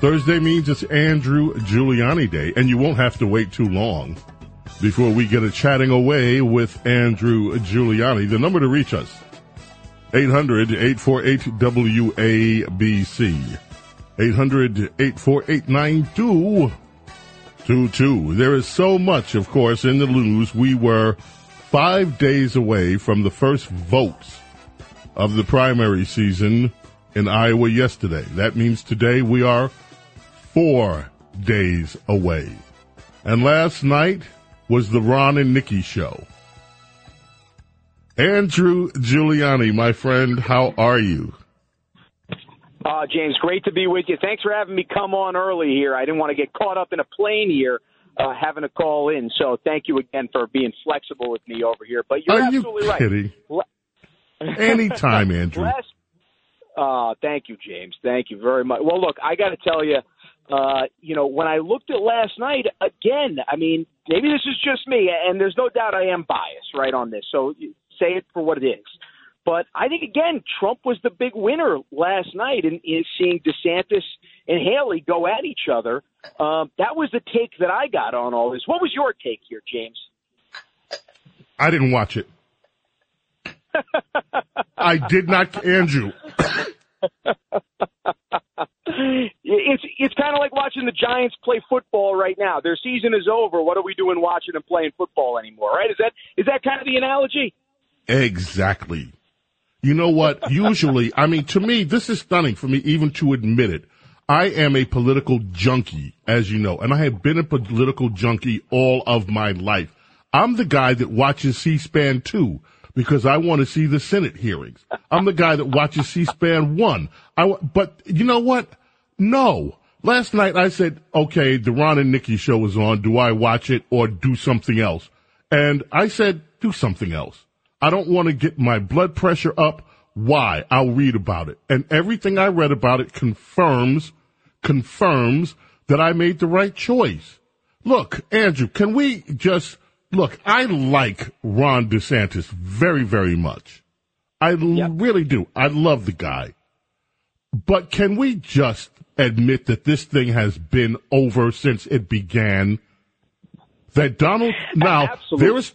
Thursday means it's Andrew Giuliani Day, and you won't have to wait too long before we get a chatting away with Andrew Giuliani. The number to reach us, 800-848-WABC. 800-848-9222. There is so much, of course, in the news. We were five days away from the first votes of the primary season in Iowa yesterday. That means today we are four days away. And last night was the Ron and Nikki show. Andrew Giuliani, my friend, how are you? Uh, James, great to be with you. Thanks for having me come on early here. I didn't want to get caught up in a plane here, uh, having to call in. So thank you again for being flexible with me over here. But you're are absolutely you kidding? right. Anytime, Andrew. Last, uh, thank you, James. Thank you very much. Well, look, I got to tell you, uh, you know, when I looked at last night, again, I mean, maybe this is just me, and there's no doubt I am biased, right, on this. So say it for what it is. But I think, again, Trump was the big winner last night in, in seeing DeSantis and Haley go at each other. Um, that was the take that I got on all this. What was your take here, James? I didn't watch it. I did not, Andrew. it's it's kind of like watching the Giants play football right now. Their season is over. What are we doing watching them playing football anymore? Right? Is that is that kind of the analogy? Exactly. You know what? Usually, I mean, to me, this is stunning for me even to admit it. I am a political junkie, as you know, and I have been a political junkie all of my life. I'm the guy that watches C-SPAN too because I want to see the Senate hearings. I'm the guy that watches C-SPAN one. I, but you know what? No. Last night I said, okay, the Ron and Nikki show is on. Do I watch it or do something else? And I said, do something else. I don't want to get my blood pressure up. Why? I'll read about it. And everything I read about it confirms, confirms that I made the right choice. Look, Andrew, can we just look, I like Ron DeSantis very, very much. I yep. really do. I love the guy. But can we just admit that this thing has been over since it began? That Donald now Absolutely. there is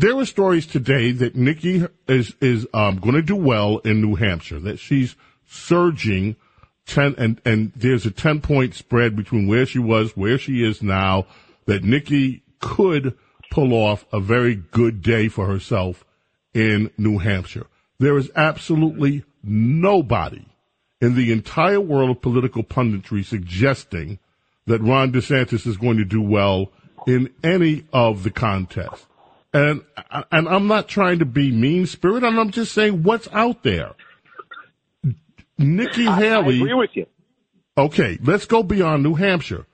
there were stories today that Nikki is is um, going to do well in New Hampshire. That she's surging ten and and there's a ten point spread between where she was, where she is now. That Nikki could pull off a very good day for herself in New Hampshire. There is absolutely nobody in the entire world of political punditry suggesting that Ron DeSantis is going to do well in any of the contests. And and I'm not trying to be mean spirit. I'm just saying what's out there. Nikki Haley. I agree with you. Okay, let's go beyond New Hampshire.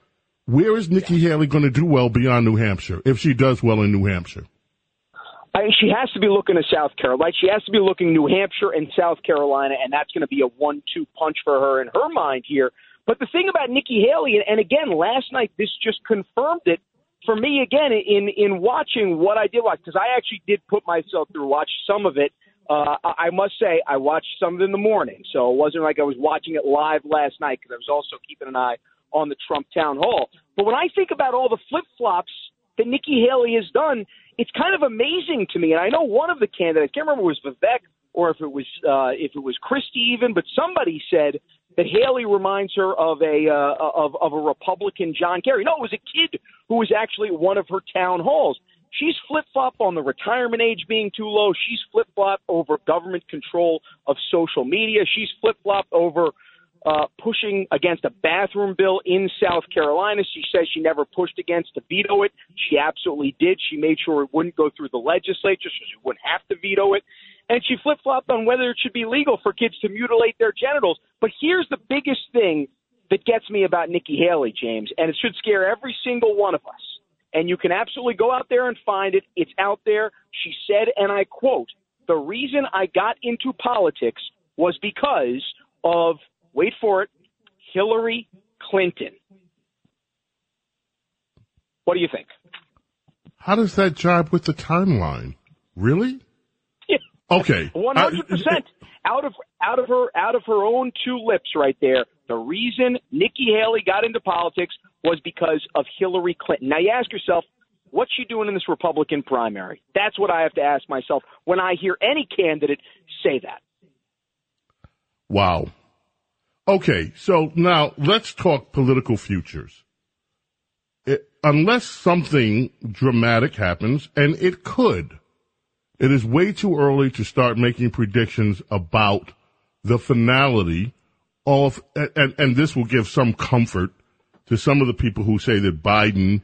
Where is Nikki Haley going to do well beyond New Hampshire if she does well in New Hampshire? I mean, she has to be looking to South Carolina. She has to be looking New Hampshire and South Carolina, and that's going to be a one-two punch for her in her mind here. But the thing about Nikki Haley, and again, last night this just confirmed it for me again in in watching what I did watch because I actually did put myself through watch some of it. Uh, I must say I watched some of it in the morning, so it wasn't like I was watching it live last night because I was also keeping an eye on the Trump town hall. But when I think about all the flip flops that Nikki Haley has done, it's kind of amazing to me. And I know one of the candidates, I can't remember it was Vivek or if it was uh, if it was Christie even, but somebody said that Haley reminds her of a uh, of of a Republican John Kerry. No, it was a kid who was actually at one of her town halls. She's flip flop on the retirement age being too low. She's flip flop over government control of social media. She's flip flop over uh, pushing against a bathroom bill in South Carolina. She says she never pushed against to veto it. She absolutely did. She made sure it wouldn't go through the legislature so she wouldn't have to veto it. and she flip flopped on whether it should be legal for kids to mutilate their genitals. But here's the biggest thing that gets me about Nikki Haley, James, and it should scare every single one of us. And you can absolutely go out there and find it. It's out there. She said, and I quote, the reason I got into politics was because of, wait for it, Hillary Clinton. What do you think? How does that jibe with the timeline? Really? Yeah. Okay. One hundred percent out of out of her out of her own two lips right there. The reason Nikki Haley got into politics was because of Hillary Clinton. Now you ask yourself, what's she doing in this Republican primary? That's what I have to ask myself when I hear any candidate say that. Wow. Okay, so now let's talk political futures. It, unless something dramatic happens, and it could, it is way too early to start making predictions about the finality of, and, and this will give some comfort to some of the people who say that Biden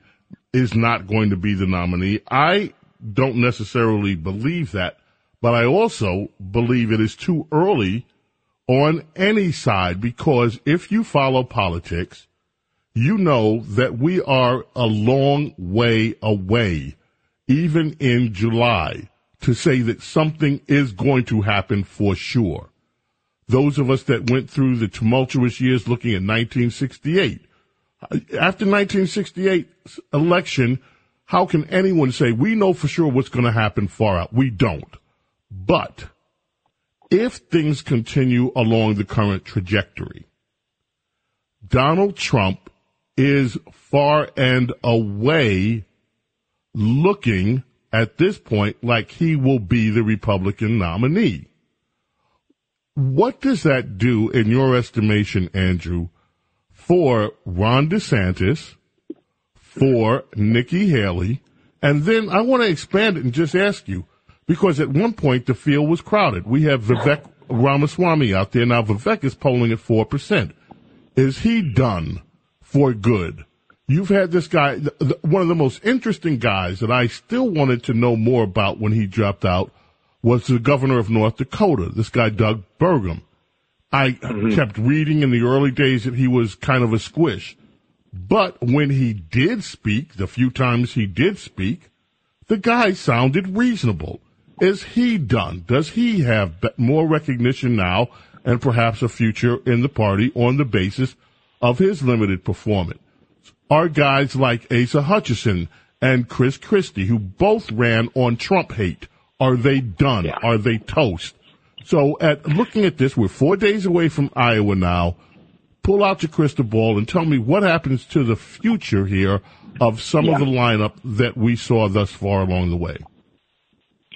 is not going to be the nominee. I don't necessarily believe that, but I also believe it is too early on any side because if you follow politics, you know that we are a long way away, even in July, to say that something is going to happen for sure. Those of us that went through the tumultuous years looking at 1968, after 1968 election, how can anyone say we know for sure what's going to happen far out? We don't. But if things continue along the current trajectory, Donald Trump is far and away looking at this point like he will be the Republican nominee. What does that do in your estimation, Andrew, for Ron DeSantis, for Nikki Haley, and then I want to expand it and just ask you, because at one point the field was crowded. We have Vivek Ramaswamy out there. Now Vivek is polling at 4%. Is he done for good? You've had this guy, one of the most interesting guys that I still wanted to know more about when he dropped out was the governor of North Dakota, this guy Doug Burgum. I mm-hmm. kept reading in the early days that he was kind of a squish. But when he did speak, the few times he did speak, the guy sounded reasonable. Is he done? Does he have more recognition now and perhaps a future in the party on the basis of his limited performance? Are guys like Asa Hutchinson and Chris Christie, who both ran on Trump hate, are they done? Yeah. Are they toast? So at looking at this, we're four days away from Iowa now. Pull out your crystal ball and tell me what happens to the future here of some yeah. of the lineup that we saw thus far along the way.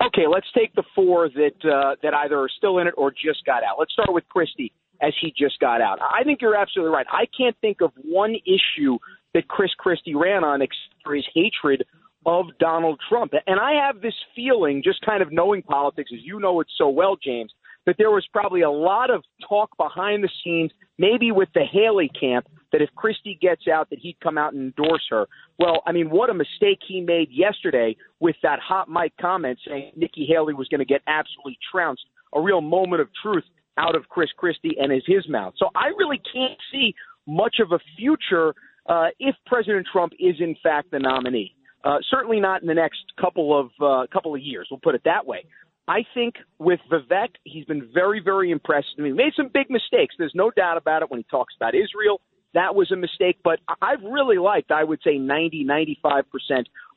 Okay, let's take the four that uh, that either are still in it or just got out. Let's start with Christie as he just got out. I think you're absolutely right. I can't think of one issue that Chris Christie ran on except for his hatred of Donald Trump. And I have this feeling, just kind of knowing politics, as you know it so well, James, that there was probably a lot of talk behind the scenes, maybe with the Haley camp, that if Christie gets out, that he'd come out and endorse her. Well, I mean, what a mistake he made yesterday with that hot mic comment saying Nikki Haley was going to get absolutely trounced. A real moment of truth out of Chris Christie and his his mouth. So I really can't see much of a future uh, if President Trump is in fact the nominee. Uh, certainly not in the next couple of uh, couple of years. We'll put it that way. I think with Vivek, he's been very, very impressive. I mean, made some big mistakes. There's no doubt about it when he talks about Israel. That was a mistake, but I've really liked, I would say, 90, 95%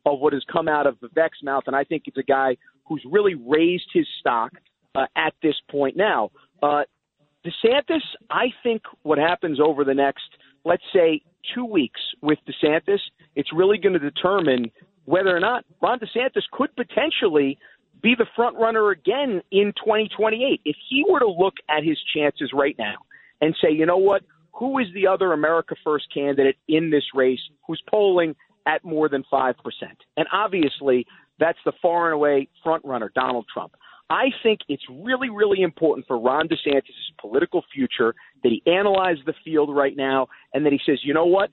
of what has come out of Vivek's mouth, and I think it's a guy who's really raised his stock uh, at this point now. Uh, DeSantis, I think what happens over the next, let's say, two weeks with DeSantis, it's really going to determine whether or not Ron DeSantis could potentially be the front runner again in 2028. If he were to look at his chances right now and say, you know what, who is the other America First candidate in this race who's polling at more than 5%? And obviously, that's the far and away front runner, Donald Trump. I think it's really, really important for Ron DeSantis' political future that he analyze the field right now and that he says, you know what?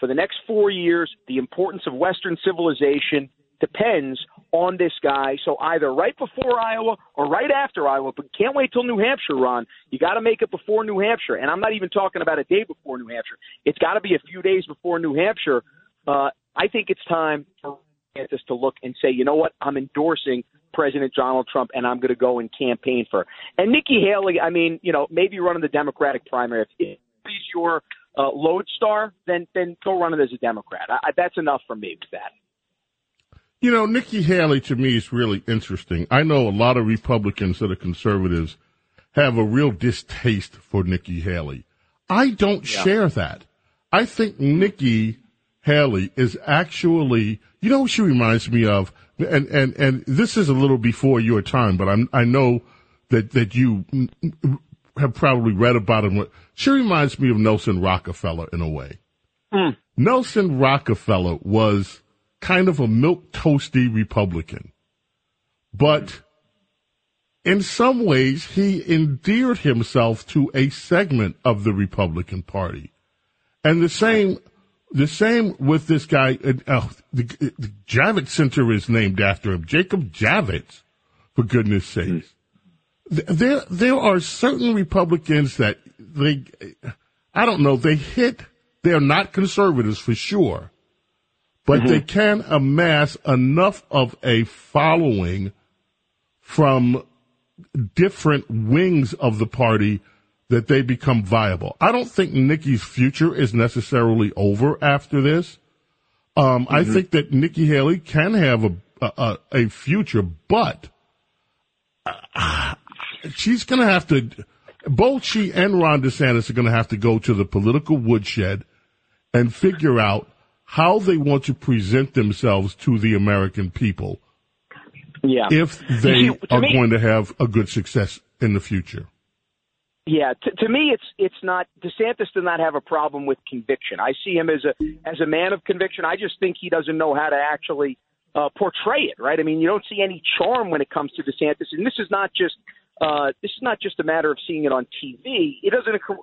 For the next four years, the importance of Western civilization depends on this guy. So either right before Iowa or right after Iowa, but can't wait till New Hampshire, Ron. You got to make it before New Hampshire. And I'm not even talking about a day before New Hampshire. It's got to be a few days before New Hampshire. Uh, I think it's time for DeSantis to look and say, you know what, I'm endorsing President Donald Trump, and I'm going to go and campaign for. And Nikki Haley, I mean, you know, maybe running the Democratic primary. If he's your uh, lodestar, then then go run it as a Democrat. I, that's enough for me with that. You know, Nikki Haley to me is really interesting. I know a lot of Republicans that are conservatives have a real distaste for Nikki Haley. I don't yeah. share that. I think Nikki Haley is actually, you know, she reminds me of, and, and, and this is a little before your time, but I'm, I know that, that you have probably read about him. She reminds me of Nelson Rockefeller in a way. Mm. Nelson Rockefeller was kind of a milk toasty Republican, but in some ways he endeared himself to a segment of the Republican Party. And the same, the same with this guy. Uh, the, the Javits Center is named after him, Jacob Javits, for goodness sakes. There, there are certain Republicans that they, I don't know, they hit. They're not conservatives for sure, but mm-hmm. they can amass enough of a following from different wings of the party that they become viable. I don't think Nikki's future is necessarily over after this. Um, mm-hmm. I think that Nikki Haley can have a a, a future, but uh, she's going to have to. Both she and Ron DeSantis are going to have to go to the political woodshed and figure out how they want to present themselves to the American people. Yeah. If they see, are me, going to have a good success in the future. Yeah, to, to me, it's it's not DeSantis does not have a problem with conviction. I see him as a as a man of conviction. I just think he doesn't know how to actually uh, portray it. Right? I mean, you don't see any charm when it comes to DeSantis, and this is not just uh, this is not just a matter of seeing it on TV. It doesn't occur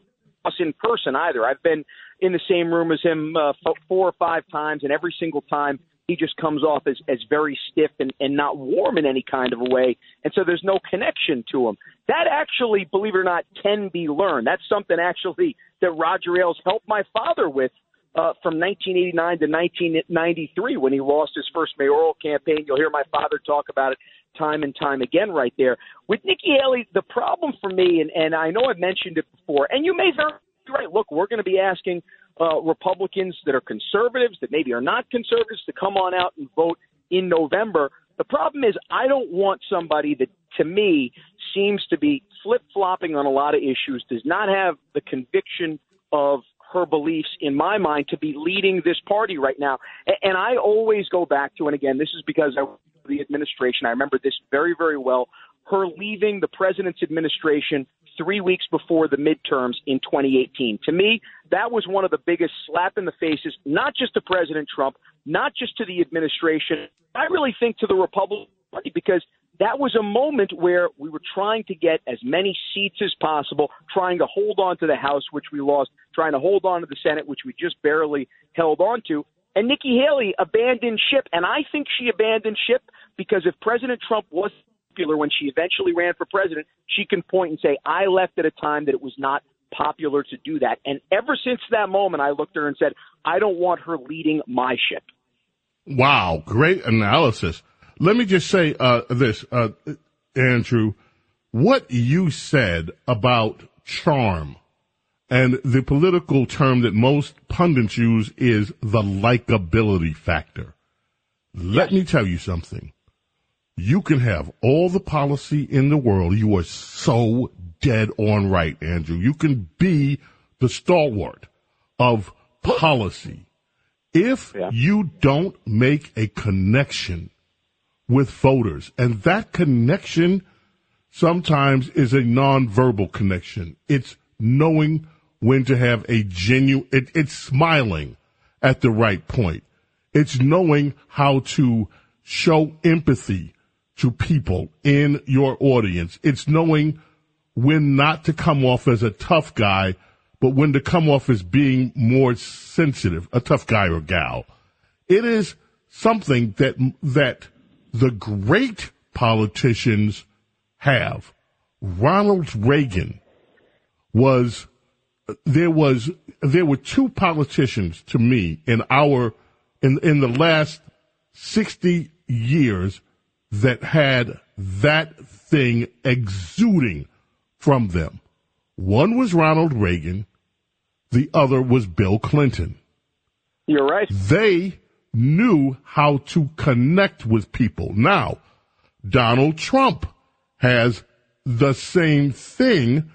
us in person either. I've been in the same room as him uh, four or five times, and every single time he just comes off as, as very stiff and, and not warm in any kind of a way. And so there's no connection to him. That actually, believe it or not, can be learned. That's something actually that Roger Ailes helped my father with uh, from 1989 to 1993 when he lost his first mayoral campaign. You'll hear my father talk about it time and time again right there. With Nikki Haley, the problem for me, and, and I know I've mentioned it before, and you may very right. Look, we're going to be asking uh, Republicans that are conservatives, that maybe are not conservatives, to come on out and vote in November. The problem is, I don't want somebody that, to me, seems to be flip flopping on a lot of issues, does not have the conviction of her beliefs, in my mind, to be leading this party right now. And I always go back to, and again, this is because I the administration. I remember this very, very well. Her leaving the president's administration three weeks before the midterms in 2018. To me, that was one of the biggest slap in the faces, not just to President Trump, not just to the administration. I really think to the Republican Party because that was a moment where we were trying to get as many seats as possible, trying to hold on to the House, which we lost, trying to hold on to the Senate, which we just barely held on to. And Nikki Haley abandoned ship, and I think she abandoned ship because if President Trump was popular when she eventually ran for president, she can point and say, I left at a time that it was not popular to do that. And ever since that moment, I looked at her and said, I don't want her leading my ship. Wow, great analysis. Let me just say uh, this, uh, Andrew. What you said about charm and the political term that most pundits use is the likability factor. Let me tell you something. You can have all the policy in the world. You are so dead on right, Andrew. You can be the stalwart of policy. If yeah. you don't make a connection with voters, and that connection sometimes is a nonverbal connection, it's knowing when to have a genuine, it, it's smiling at the right point. It's knowing how to show empathy to people in your audience. It's knowing when not to come off as a tough guy, but when to come off as being more sensitive, a tough guy or gal. It is something that, that the great politicians have. Ronald Reagan was there was there were two politicians to me in our in in the last 60 years that had that thing exuding from them. One was Ronald Reagan, the other was Bill Clinton. You're right. They knew how to connect with people. Now, Donald Trump has the same thing.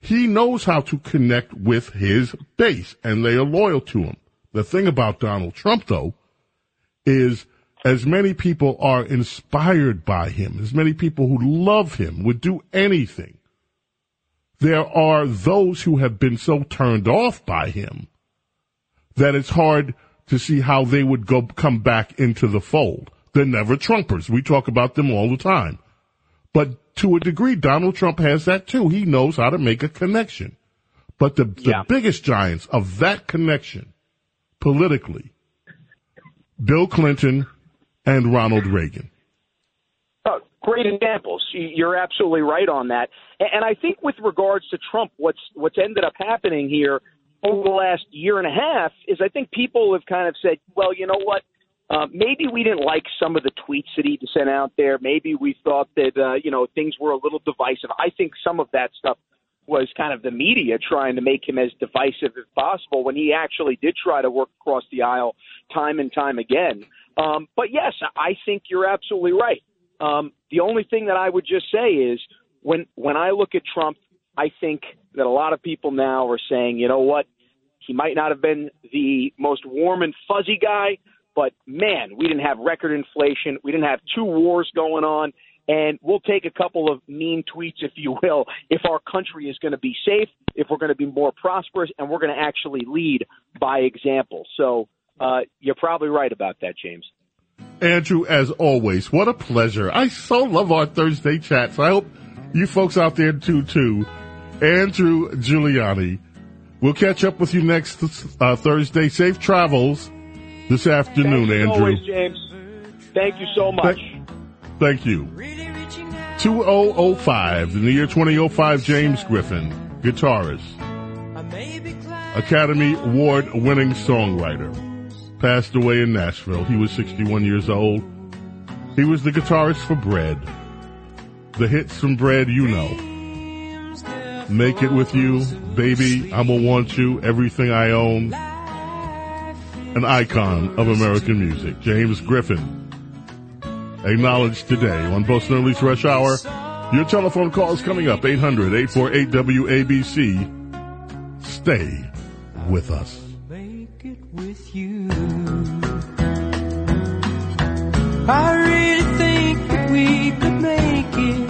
He knows how to connect with his base and they are loyal to him. The thing about Donald Trump though is as many people are inspired by him, as many people who love him would do anything. There are those who have been so turned off by him that it's hard to see how they would go come back into the fold. They're never Trumpers. We talk about them all the time. But to a degree, Donald Trump has that too. He knows how to make a connection. But the, the yeah. biggest giants of that connection politically, Bill Clinton and Ronald Reagan. Oh, great examples. You're absolutely right on that. And I think with regards to Trump, what's what's ended up happening here over the last year and a half is I think people have kind of said, well, you know what? Uh, maybe we didn't like some of the tweets that he sent out there. Maybe we thought that uh, you know things were a little divisive. I think some of that stuff was kind of the media trying to make him as divisive as possible when he actually did try to work across the aisle time and time again. Um, but yes, I think you're absolutely right. Um, the only thing that I would just say is when when I look at Trump, I think that a lot of people now are saying, you know what, he might not have been the most warm and fuzzy guy, but man, we didn't have record inflation, we didn't have two wars going on, and we'll take a couple of mean tweets, if you will, if our country is going to be safe, if we're going to be more prosperous, and we're going to actually lead by example. So uh, you're probably right about that, James. Andrew, as always, what a pleasure. I so love our Thursday chats. I hope you folks out there do too. Andrew Giuliani. We'll catch up with you next uh, Thursday. Safe travels this afternoon, Thank Andrew. Always, James. Thank you so much. Thank, thank you. 2005, in the year 2005, James Griffin, guitarist, Academy Award winning songwriter, passed away in Nashville. He was 61 years old. He was the guitarist for Bread. The hits from Bread, you know. Make It With You, Baby, I'ma Want You, Everything I Own. An icon of American music, James Griffin. Acknowledged today on and Lee's Rush Hour. Your telephone call is coming up, 800-848-WABC. Stay with us. Make it with you. I really think we could make it.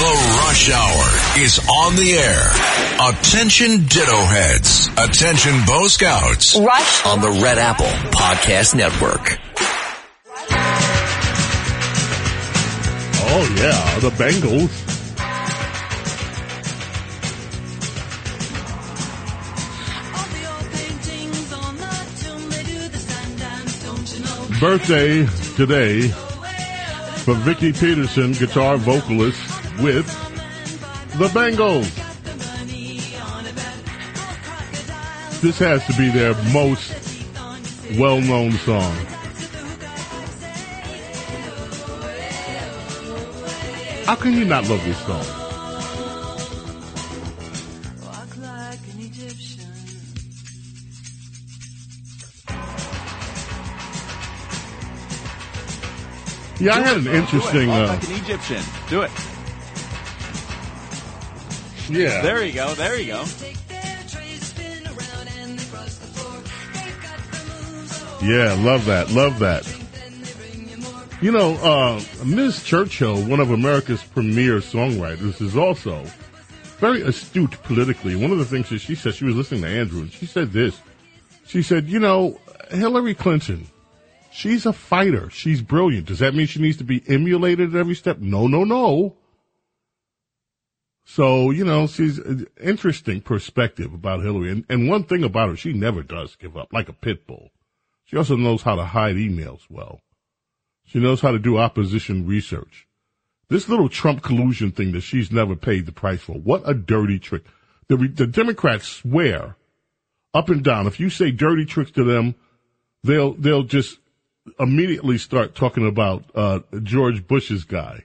The Rush Hour is on the air. Attention Ditto Heads. Attention Bo Scouts. Rush on the Red Apple Podcast Network. Oh yeah, the Bangles. Birthday today for Vicki Peterson, guitar vocalist with the Bangles. this has to be their most well-known song. How can you not love this song? Yeah, I had an interesting. Do it. Walk Uh, like an Egyptian. Do it. Yeah, There you go. There you go. Yeah, love that. Love that. You know, uh, Ms. Churchill, one of America's premier songwriters, is also very astute politically. One of the things that she said, she was listening to Andrew, and she said this. She said, you know, Hillary Clinton, she's a fighter. She's brilliant. Does that mean she needs to be emulated at every step? No, no, no. So, you know, she's an interesting perspective about Hillary. And, and one thing about her, she never does give up, like a pit bull. She also knows how to hide emails well. She knows how to do opposition research. This little Trump collusion thing that she's never paid the price for. What a dirty trick. The, the Democrats swear up and down. If you say dirty tricks to them, they'll, they'll just immediately start talking about, uh, George Bush's guy.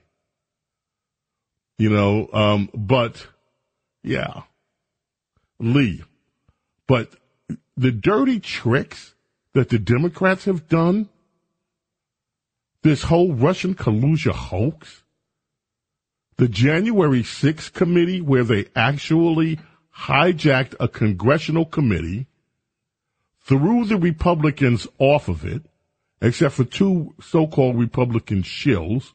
You know, um, but yeah, Lee, but the dirty tricks that the Democrats have done, this whole Russian collusion hoax, the January 6th committee where they actually hijacked a congressional committee, threw the Republicans off of it, except for two so-called Republican shills,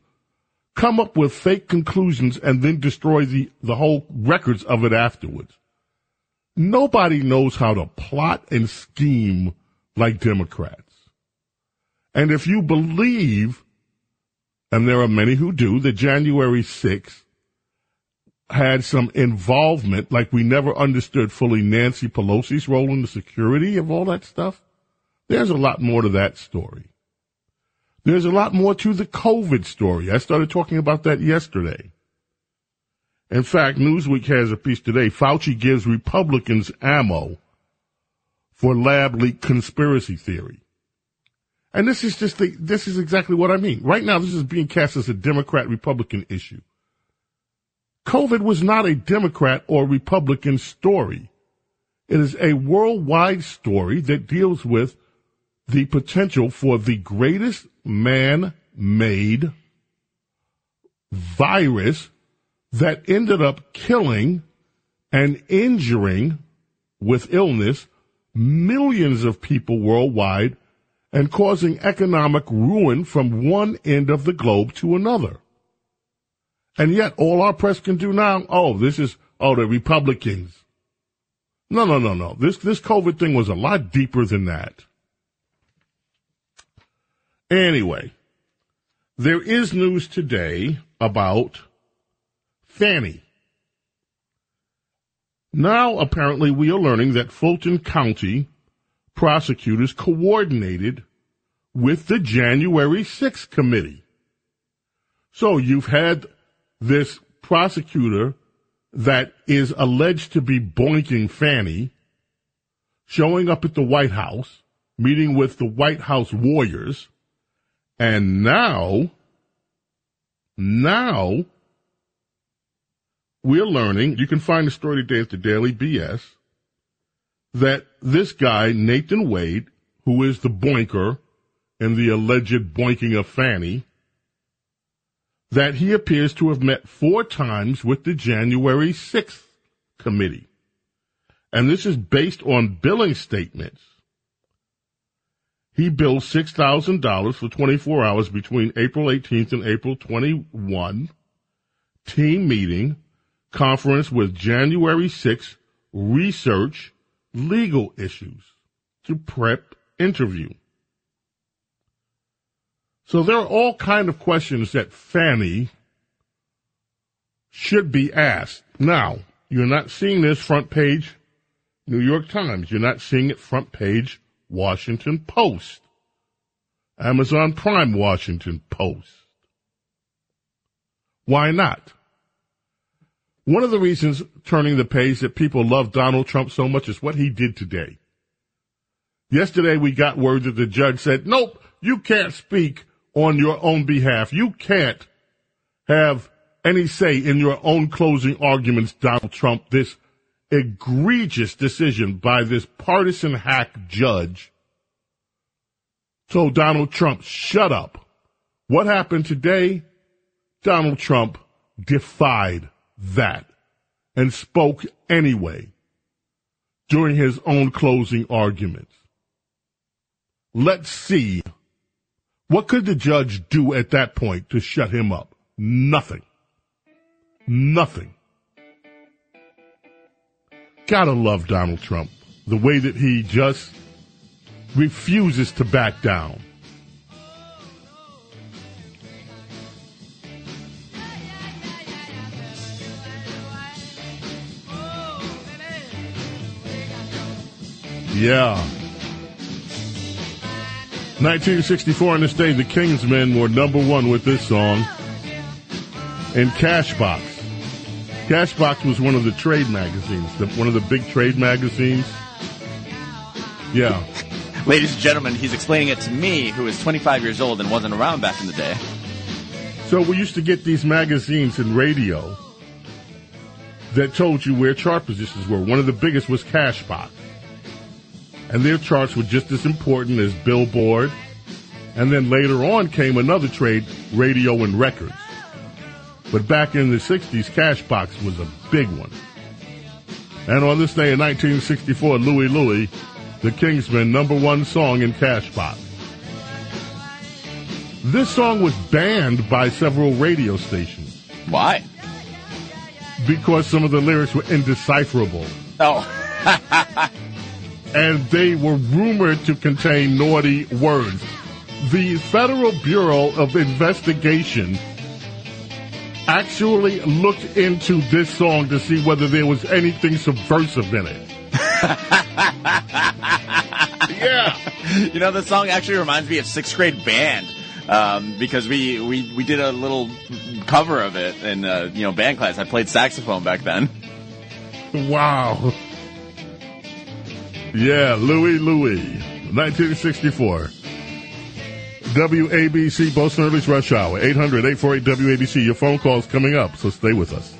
come up with fake conclusions and then destroy the, the whole records of it afterwards. Nobody knows how to plot and scheme like Democrats. And if you believe, and there are many who do, that January 6th had some involvement, like we never understood fully Nancy Pelosi's role in the security of all that stuff, there's a lot more to that story. There's a lot more to the COVID story. I started talking about that yesterday. In fact, Newsweek has a piece today. Fauci gives Republicans ammo for lab leak conspiracy theory. And this is just the, this is exactly what I mean. Right now, this is being cast as a Democrat Republican issue. COVID was not a Democrat or Republican story. It is a worldwide story that deals with the potential for the greatest man-made virus that ended up killing and injuring with illness millions of people worldwide and causing economic ruin from one end of the globe to another. And yet all our press can do now, oh, this is, oh, the Republicans. No, no, no, no. This, this COVID thing was a lot deeper than that. Anyway, there is news today about Fani. Now, apparently, we are learning that Fulton County prosecutors coordinated with the January 6th committee. So you've had this prosecutor that is alleged to be boinking Fani showing up at the White House, meeting with the White House warriors, and now, now, we're learning, you can find the story today at the Daily BS, that this guy, Nathan Wade, who is the boinker and the alleged boinking of Fani, that he appears to have met four times with the January 6th committee. And this is based on billing statements. He billed $6,000 for 24 hours between April 18th and April 21, team meeting, conference with January 6th, research, legal issues to prep interview. So there are all kind of questions that Fani should be asked. Now, you're not seeing this front page New York Times. You're not seeing it front page Washington Post. Amazon Prime Washington Post. Why not? One of the reasons turning the page that people love Donald Trump so much is what he did today. Yesterday we got word that the judge said, nope, you can't speak on your own behalf. You can't have any say in your own closing arguments, Donald Trump. This egregious decision by this partisan hack judge told Donald Trump, shut up. What happened today? Donald Trump defied that and spoke anyway during his own closing arguments. Let's see. What could the judge do at that point to shut him up? Nothing. Nothing. Gotta love Donald Trump. The way that he just refuses to back down. Yeah. 1964 in this day, the Kingsmen were number one with this song. And Cashbox. Cashbox was one of the trade magazines, the, one of the big trade magazines. Yeah. Ladies and gentlemen, he's explaining it to me, who is 25 years old and wasn't around back in the day. So we used to get these magazines and radio that told you where chart positions were. One of the biggest was Cashbox. And their charts were just as important as Billboard. And then later on came another trade, radio and records. But back in the 60s, Cashbox was a big one. And on this day in 1964, Louie Louie, the Kingsmen, number one song in Cashbox. This song was banned by several radio stations Why? because some of the lyrics were indecipherable. Oh. and they were rumored to contain naughty words. The Federal Bureau of Investigation actually looked into this song to see whether there was anything subversive in it. yeah. You know, the song actually reminds me of sixth grade band. Um, because we, we, we did a little cover of it in, uh, you know, band class. I played saxophone back then. Wow. Yeah, Louie Louie, 1964. WABC, Bo Snerdley's Rush Hour, 800-848-WABC. Your phone call's coming up, so stay with us.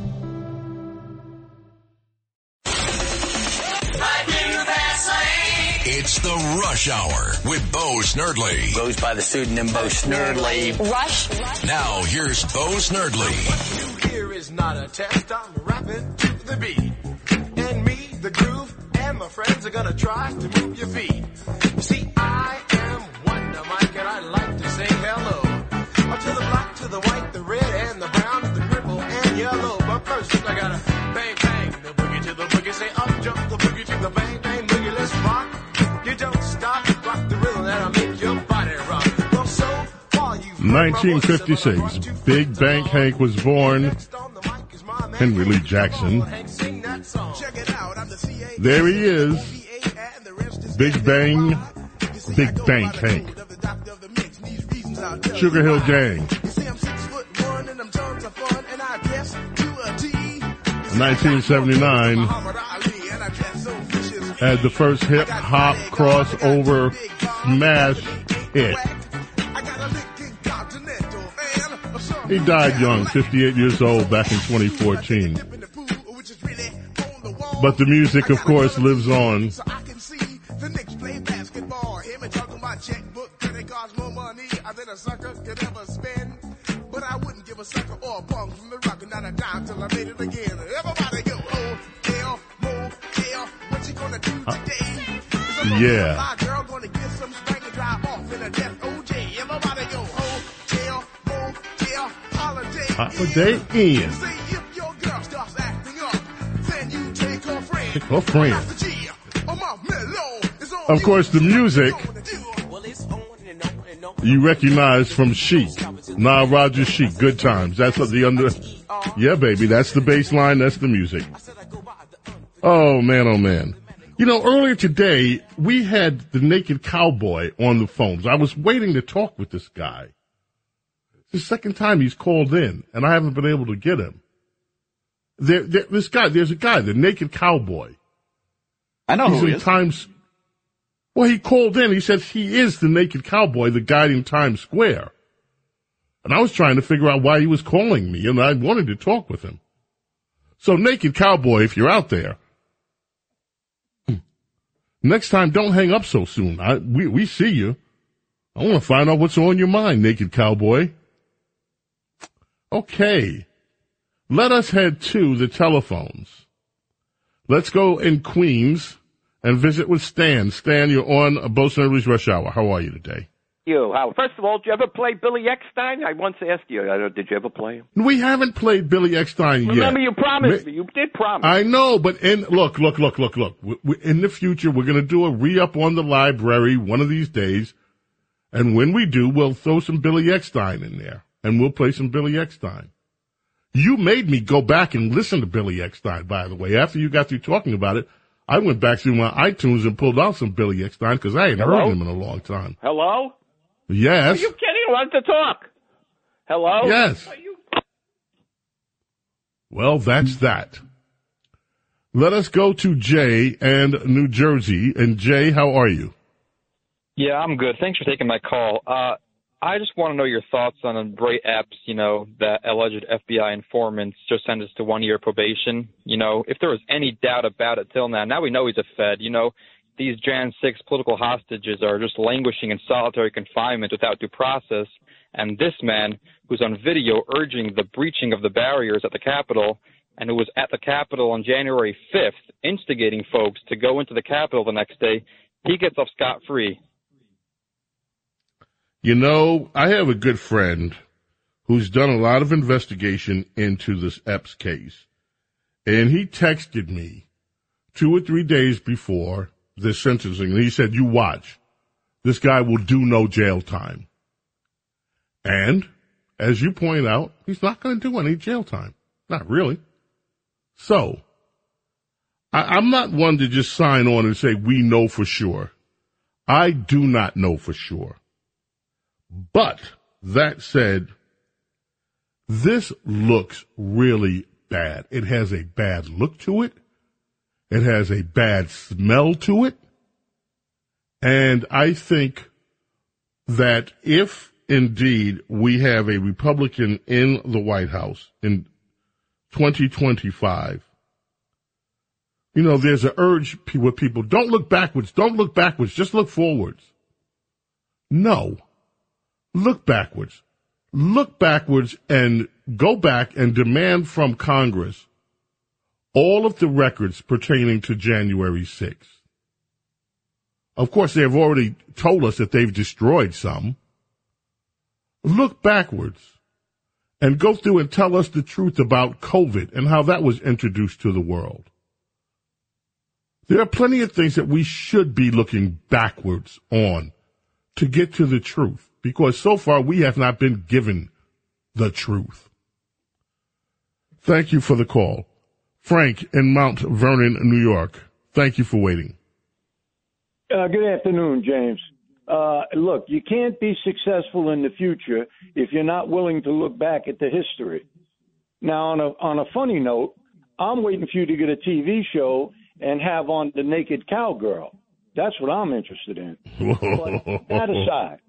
It's the Rush Hour with Bo Snerdley. Goes by the pseudonym Bo Snerdley. Rush. Now here's Bo Snerdley. What you hear is not a test. I'm rapping to the beat. And me, the groove, and my friends are gonna try to move your feet. See, I am Wonder Mike, and I like to say hello. Up to the black, to the white, the red, and the brown, the purple, and yellow. But first, I gotta 1956, Big Bank Hank was born. Henry Lee Jackson. There he is. Big Bang, Big Bank Hank. Sugar Hill Gang. 1979 had the first hip hop crossover smash hit. He died young, 58 years old, back in 2014. But the music, of course, lives on. But my mellow is on Of course, the music you recognize from Chic. Nah, Roger Chic. Good times. That's what the under. Yeah, baby. That's the bass line. That's the music. Oh man, oh man. You know, earlier today we had the naked cowboy on the phones. I was waiting to talk with this guy. The second time he's called in, and I haven't been able to get him. There, there this guy, there's a guy, the naked cowboy. I know He's who he in is. Times. Well, he called in. He said he is the naked cowboy, the guy in Times Square. And I was trying to figure out why he was calling me, and I wanted to talk with him. So, naked cowboy, if you're out there, hmm. next time don't hang up so soon. I, we, we see you. I want to find out what's on your mind, naked cowboy. Okay. Let us head to the telephones. Let's go in Queens and visit with Stan. Stan, you're on Bo Snerdley's Rush Hour. How are you today? You, how? First of all, did you ever play Billy Eckstine? I once asked you. I Did you ever play him? We haven't played Billy Eckstine yet. Remember, you promised me. You did promise. I know, but in look, look, look, look, look. We, we, in the future, we're going to do a re-up on the library one of these days, and when we do, we'll throw some Billy Eckstine in there, and we'll play some Billy Eckstine. You made me go back and listen to Billy Eckstine, by the way. After you got through talking about it, I went back through my iTunes and pulled out some Billy Eckstein because I hadn't Hello? heard him in a long time. Hello? Yes. Are you kidding? I wanted to talk. Hello? Yes. Are you- Well, that's that. Let us go to Jay and New Jersey. And Jay, how are you? Yeah, I'm good. Thanks for taking my call. Uh, I just want to know your thoughts on Ray Epps, you know, that alleged FBI informants just sentenced to one year probation. You know, if there was any doubt about it till now, now we know he's a Fed. You know, these Jan 6 political hostages are just languishing in solitary confinement without due process. And this man, who's on video urging the breaching of the barriers at the Capitol, and who was at the Capitol on January 5th, instigating folks to go into the Capitol the next day, he gets off scot free. You know, I have a good friend who's done a lot of investigation into this Epps case. And he texted me two or three days before the sentencing. And he said, you watch. This guy will do no jail time. And as you point out, he's not going to do any jail time. Not really. So I, I'm not one to just sign on and say we know for sure. I do not know for sure. But that said, this looks really bad. It has a bad look to it. It has a bad smell to it. And I think that if indeed we have a Republican in the White House in 2025, you know, there's an urge with people, don't look backwards, don't look backwards, just look forwards. No. Look backwards. Look backwards and go back and demand from Congress all of the records pertaining to January 6th. Of course, they have already told us that they've destroyed some. Look backwards and go through and tell us the truth about COVID and how that was introduced to the world. There are plenty of things that we should be looking backwards on to get to the truth because so far we have not been given the truth. Thank you for the call. Frank in Mount Vernon, New York. Thank you for waiting. Uh, good afternoon, James. Uh, look, you can't be successful in the future if you're not willing to look back at the history. Now, on a on a funny note, I'm waiting for you to get a TV show and have on the naked cowgirl. That's what I'm interested in. But that aside,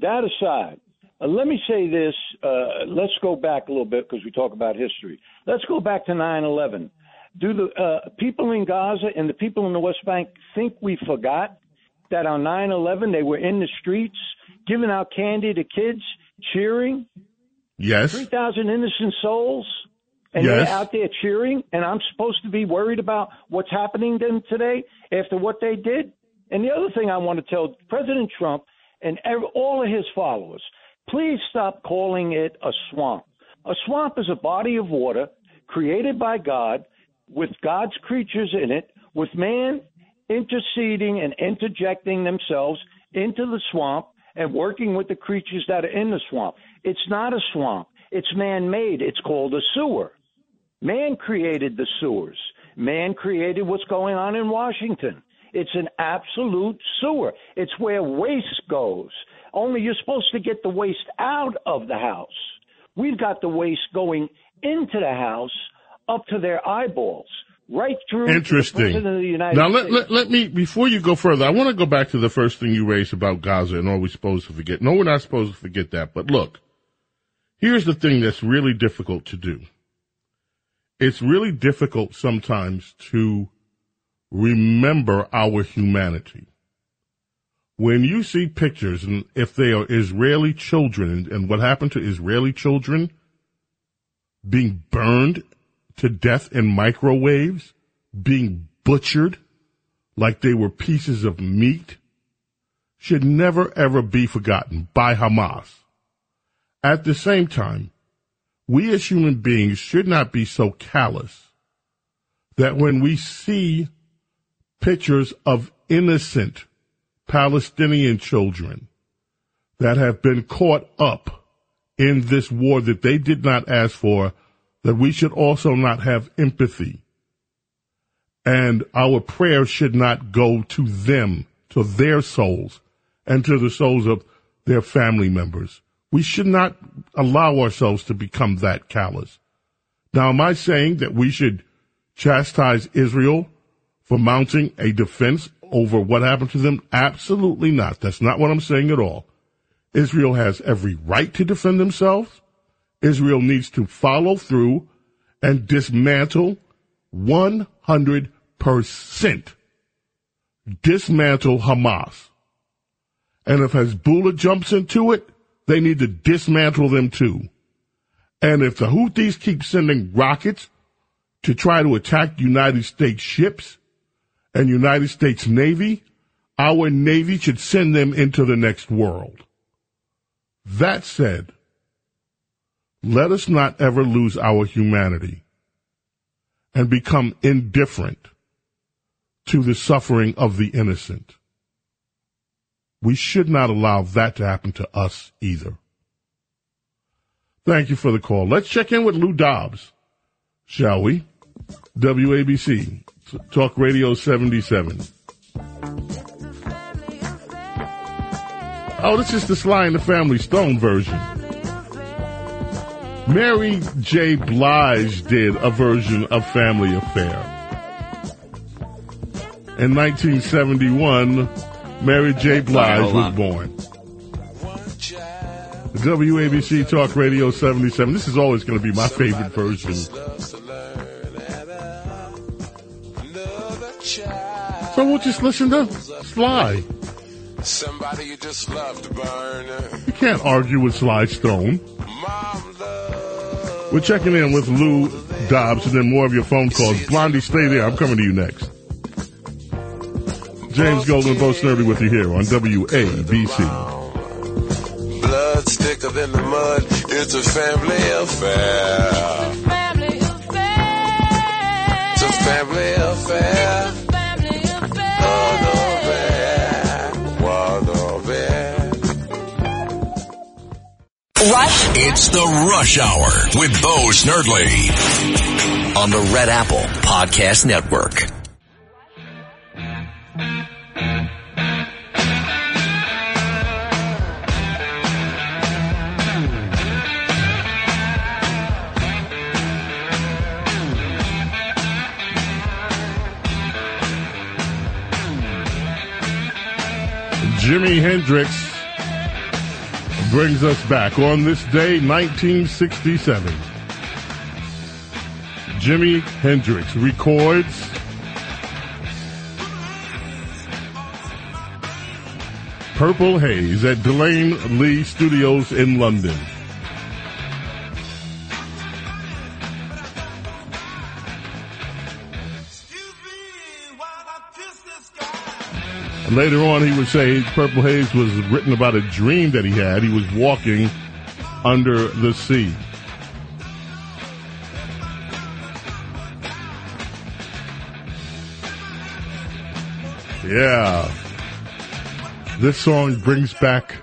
that aside, uh, let me say this. Uh, let's go back a little bit because we talk about history. Let's go back to 9/11. Do the uh, people in Gaza and the people in the West Bank think we forgot that on 9/11 they were in the streets giving out candy to kids, cheering? Yes. 3,000 innocent souls, and Yes. they're out there cheering, and I'm supposed to be worried about what's happening to them today after what they did? And the other thing I want to tell President Trump and ev- all of his followers please stop calling it a swamp. A swamp is a body of water created by God with God's creatures in it, with man interceding and interjecting themselves into the swamp and working with the creatures that are in the swamp. It's not a swamp. It's man made. It's called a sewer. Man created the sewers. Man created what's going on in Washington. It's an absolute sewer. It's where waste goes. Only you're supposed to get the waste out of the house. We've got the waste going into the house up to their eyeballs, right through Interesting. President of the United Now let, let let me before you go further, I want to go back to the first thing you raised about Gaza and are we supposed to forget? No, we're not supposed to forget that. But look, here's the thing that's really difficult to do. It's really difficult sometimes to remember our humanity. When you see pictures, and if they are Israeli children, and, and what happened to Israeli children being burned to death in microwaves, being butchered like they were pieces of meat, should never ever be forgotten by Hamas. At the same time, we as human beings should not be so callous that when we see pictures of innocent Palestinian children that have been caught up in this war that they did not ask for, that we should also not have empathy. And our prayers should not go to them, to their souls, and to the souls of their family members. We should not allow ourselves to become that callous. Now, am I saying that we should chastise Israel for mounting a defense over what happened to them? Absolutely not. That's not what I'm saying at all. Israel has every right to defend themselves. Israel needs to follow through and dismantle 100% dismantle Hamas. And if Hezbollah jumps into it, they need to dismantle them too. And if the Houthis keep sending rockets to try to attack United States ships and United States Navy, our Navy should send them into the next world. That said, let us not ever lose our humanity and become indifferent to the suffering of the innocent. We should not allow that to happen to us either. Thank you for the call. Let's check in with Lou Dobbs, shall we? WABC, Talk Radio 77. Oh, this is the Sly and the Family Stone version. Mary J. Blige did a version of Family Affair. In 1971, Mary J. Blige was born. WABC Talk Radio 77. This is always going to be my favorite version. So we'll just listen to Sly. Somebody you just love to burn. You can't argue with Sly Stone. We're checking in with Lou Dobbs and then more of your phone calls. Blondie, stay there. I'm coming to you next. James Golden, Bo Snerdley with you here on WABC. Blood thicker than the mud. It's a family affair. It's a family affair. Rush. It's the Rush Hour with Bo Snerdley on the Red Apple Podcast Network. Jimi Hendrix brings us back on this day, 1967. Jimi Hendrix records Purple Haze at De Lane Lea Studios in London. Later on, he would say Purple Haze was written about a dream that he had. He was walking under the sea. Yeah. This song brings back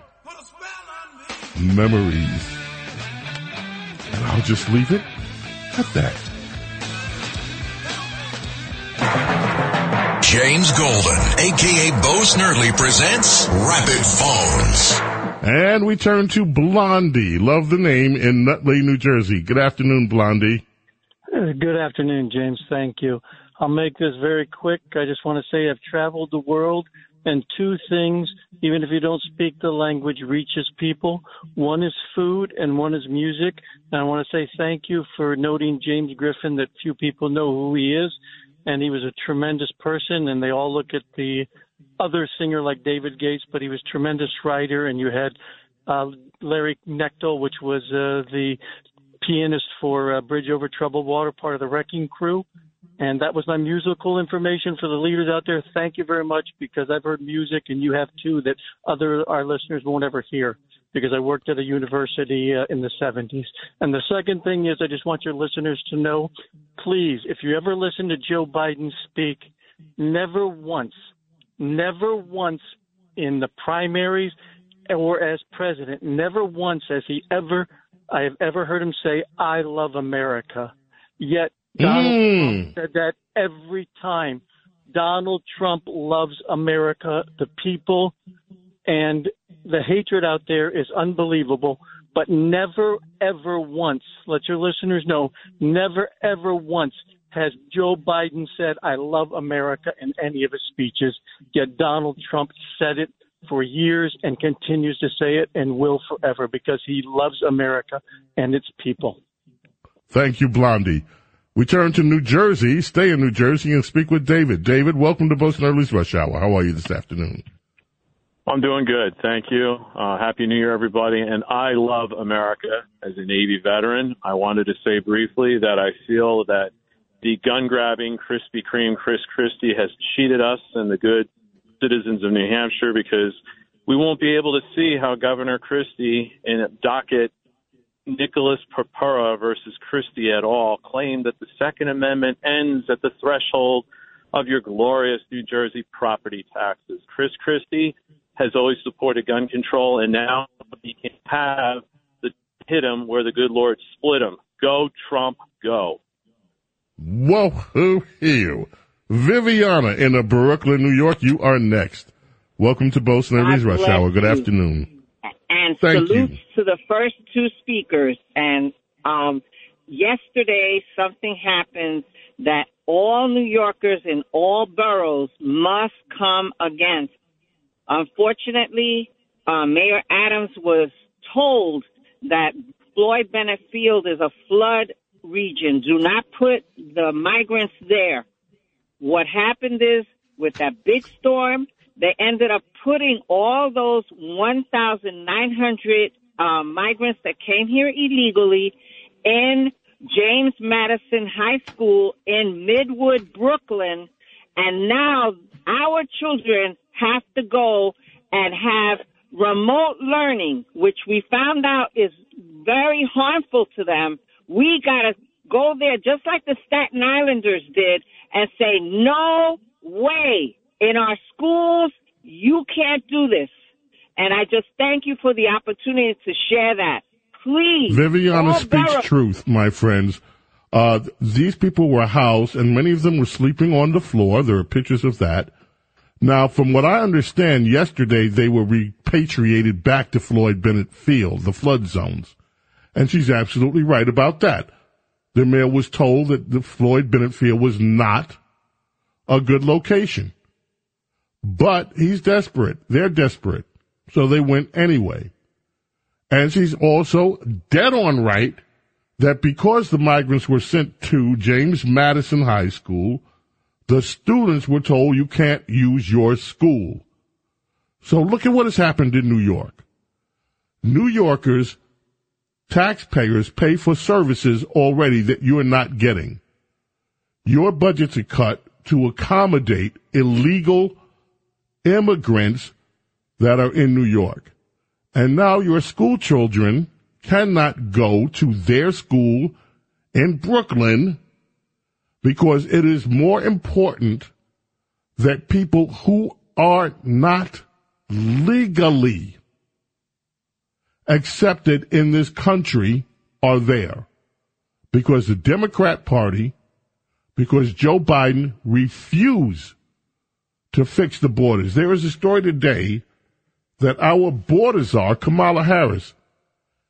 memories. And I'll just leave it at that. James Golden, aka Bo Snerdley presents Rapid Phones. And we turn to Blondie. Love the name in Nutley, New Jersey. Good afternoon, Blondie. Uh, Good afternoon, James. Thank you. I'll make this very quick. I just want to say I've traveled the world and two things, even if you don't speak the language, reaches people. One is food and one is music. And I want to say thank you for noting James Griffin that few people know who he is. And he was a tremendous person and they all look at the other singer like David Gates, but he was a tremendous writer and you had uh, Larry Knechtel, which was uh, the pianist for uh, Bridge Over Troubled Water, part of the Wrecking Crew. And that was my musical information for the leaders out there. Thank you very much because I've heard music and you have too that other our listeners won't ever hear because I worked at a university uh, in the 70s. And the second thing is I just want your listeners to know, please, if you ever listen to Joe Biden speak, never once, never once in the primaries or as president, never once has he ever, I have ever heard him say, I love America. Yet Donald Mm. Trump said that every time. Donald Trump loves America, the people, and the hatred out there is unbelievable. But never, ever once, let your listeners know, never, ever once has Joe Biden said, I love America in any of his speeches. Yet Donald Trump said it for years and continues to say it and will forever because he loves America and its people. Thank you, Blondie. We turn to New Jersey, stay in New Jersey, and speak with David. David, welcome to Bo Snerdley's Rush Hour. How are you this afternoon? I'm doing good. Thank you. Uh, Happy New Year, everybody. And I love America as a Navy veteran. I wanted to say briefly that I feel that the gun grabbing Krispy Kreme Chris Christie has cheated us and the good citizens of New Hampshire because we won't be able to see how Governor Christie in docket Nicholas Purpura versus Christie et al. claimed that the Second Amendment ends at the threshold of your glorious New Jersey property taxes. Chris Christie has always supported gun control, and now he can have the hit him where the good Lord split him. Go Trump, go. Whoa, who you? Viviana in Brooklyn, New York, you are next. Welcome to Bo Snerdley's God Rush Hour. Good you. afternoon. and Thank salutes you. to the first two speakers. And um, yesterday, something happened that all New Yorkers in all boroughs must come against. Unfortunately, uh, Mayor Adams was told that Floyd Bennett Field is a flood region. Do not put the migrants there. What happened is with that big storm, they ended up putting all those 1,900 um, migrants that came here illegally in James Madison High School in Midwood, Brooklyn. And now our children have to go and have remote learning, which we found out is very harmful to them. We got to go there just like the Staten Islanders did and say, no way in our schools, you can't do this. And I just thank you for the opportunity to share that. Please. Viviana speaks truth, my friends. Uh, these people were housed, and many of them were sleeping on the floor. There are pictures of that. Now, from what I understand, yesterday they were repatriated back to Floyd Bennett Field, the flood zones. And she's absolutely right about that. The mayor was told that the Floyd Bennett Field was not a good location. But he's desperate. They're desperate. So they went anyway. And she's also dead on right that because the migrants were sent to James Madison High School, the students were told you can't use your school. So look at what has happened in New York. New Yorkers, taxpayers pay for services already that you're not getting. Your budgets are cut to accommodate illegal immigrants that are in New York. And now your school children cannot go to their school in Brooklyn because it is more important that people who are not legally accepted in this country are there because the Democrat Party, because Joe Biden refused to fix the borders. There is a story today that our border czar, Kamala Harris,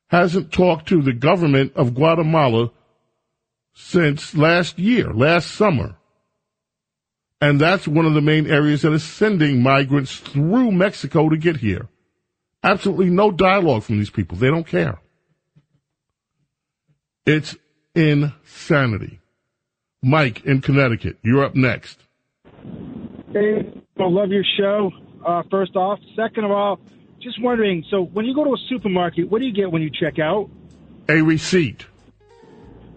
hasn't talked to the government of Guatemala since last year, last summer. And that's one of the main areas that is sending migrants through Mexico to get here. Absolutely no dialogue from these people. They don't care. It's insanity. Mike in Connecticut, you're up next. Hey, I love your show. Uh, first off, second of all, just wondering. So, when you go to a supermarket, what do you get when you check out? A receipt.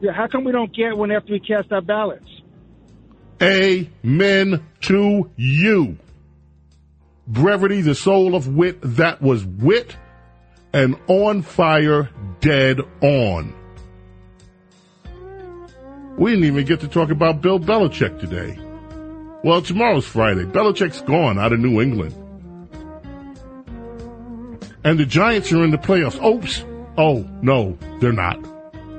Yeah, how come we don't get one after we cast our ballots? Amen to you. Brevity, the soul of wit, that was wit, and on fire, dead on. We didn't even get to talk about Bill Belichick today. Well, tomorrow's Friday. Belichick's gone out of New England. And the Giants are in the playoffs. Oops. Oh, no, they're not.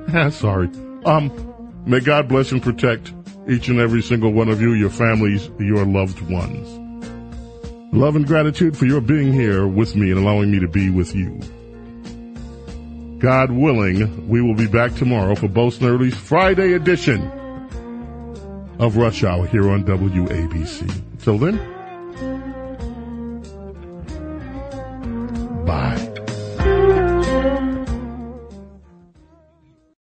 Sorry. Um, may God bless and protect each and every single one of you, your families, your loved ones. Love and gratitude for your being here with me and allowing me to be with you. God willing, we will be back tomorrow for Bo Snerdley's Friday edition of Rush Hour here on WABC. Till then, bye.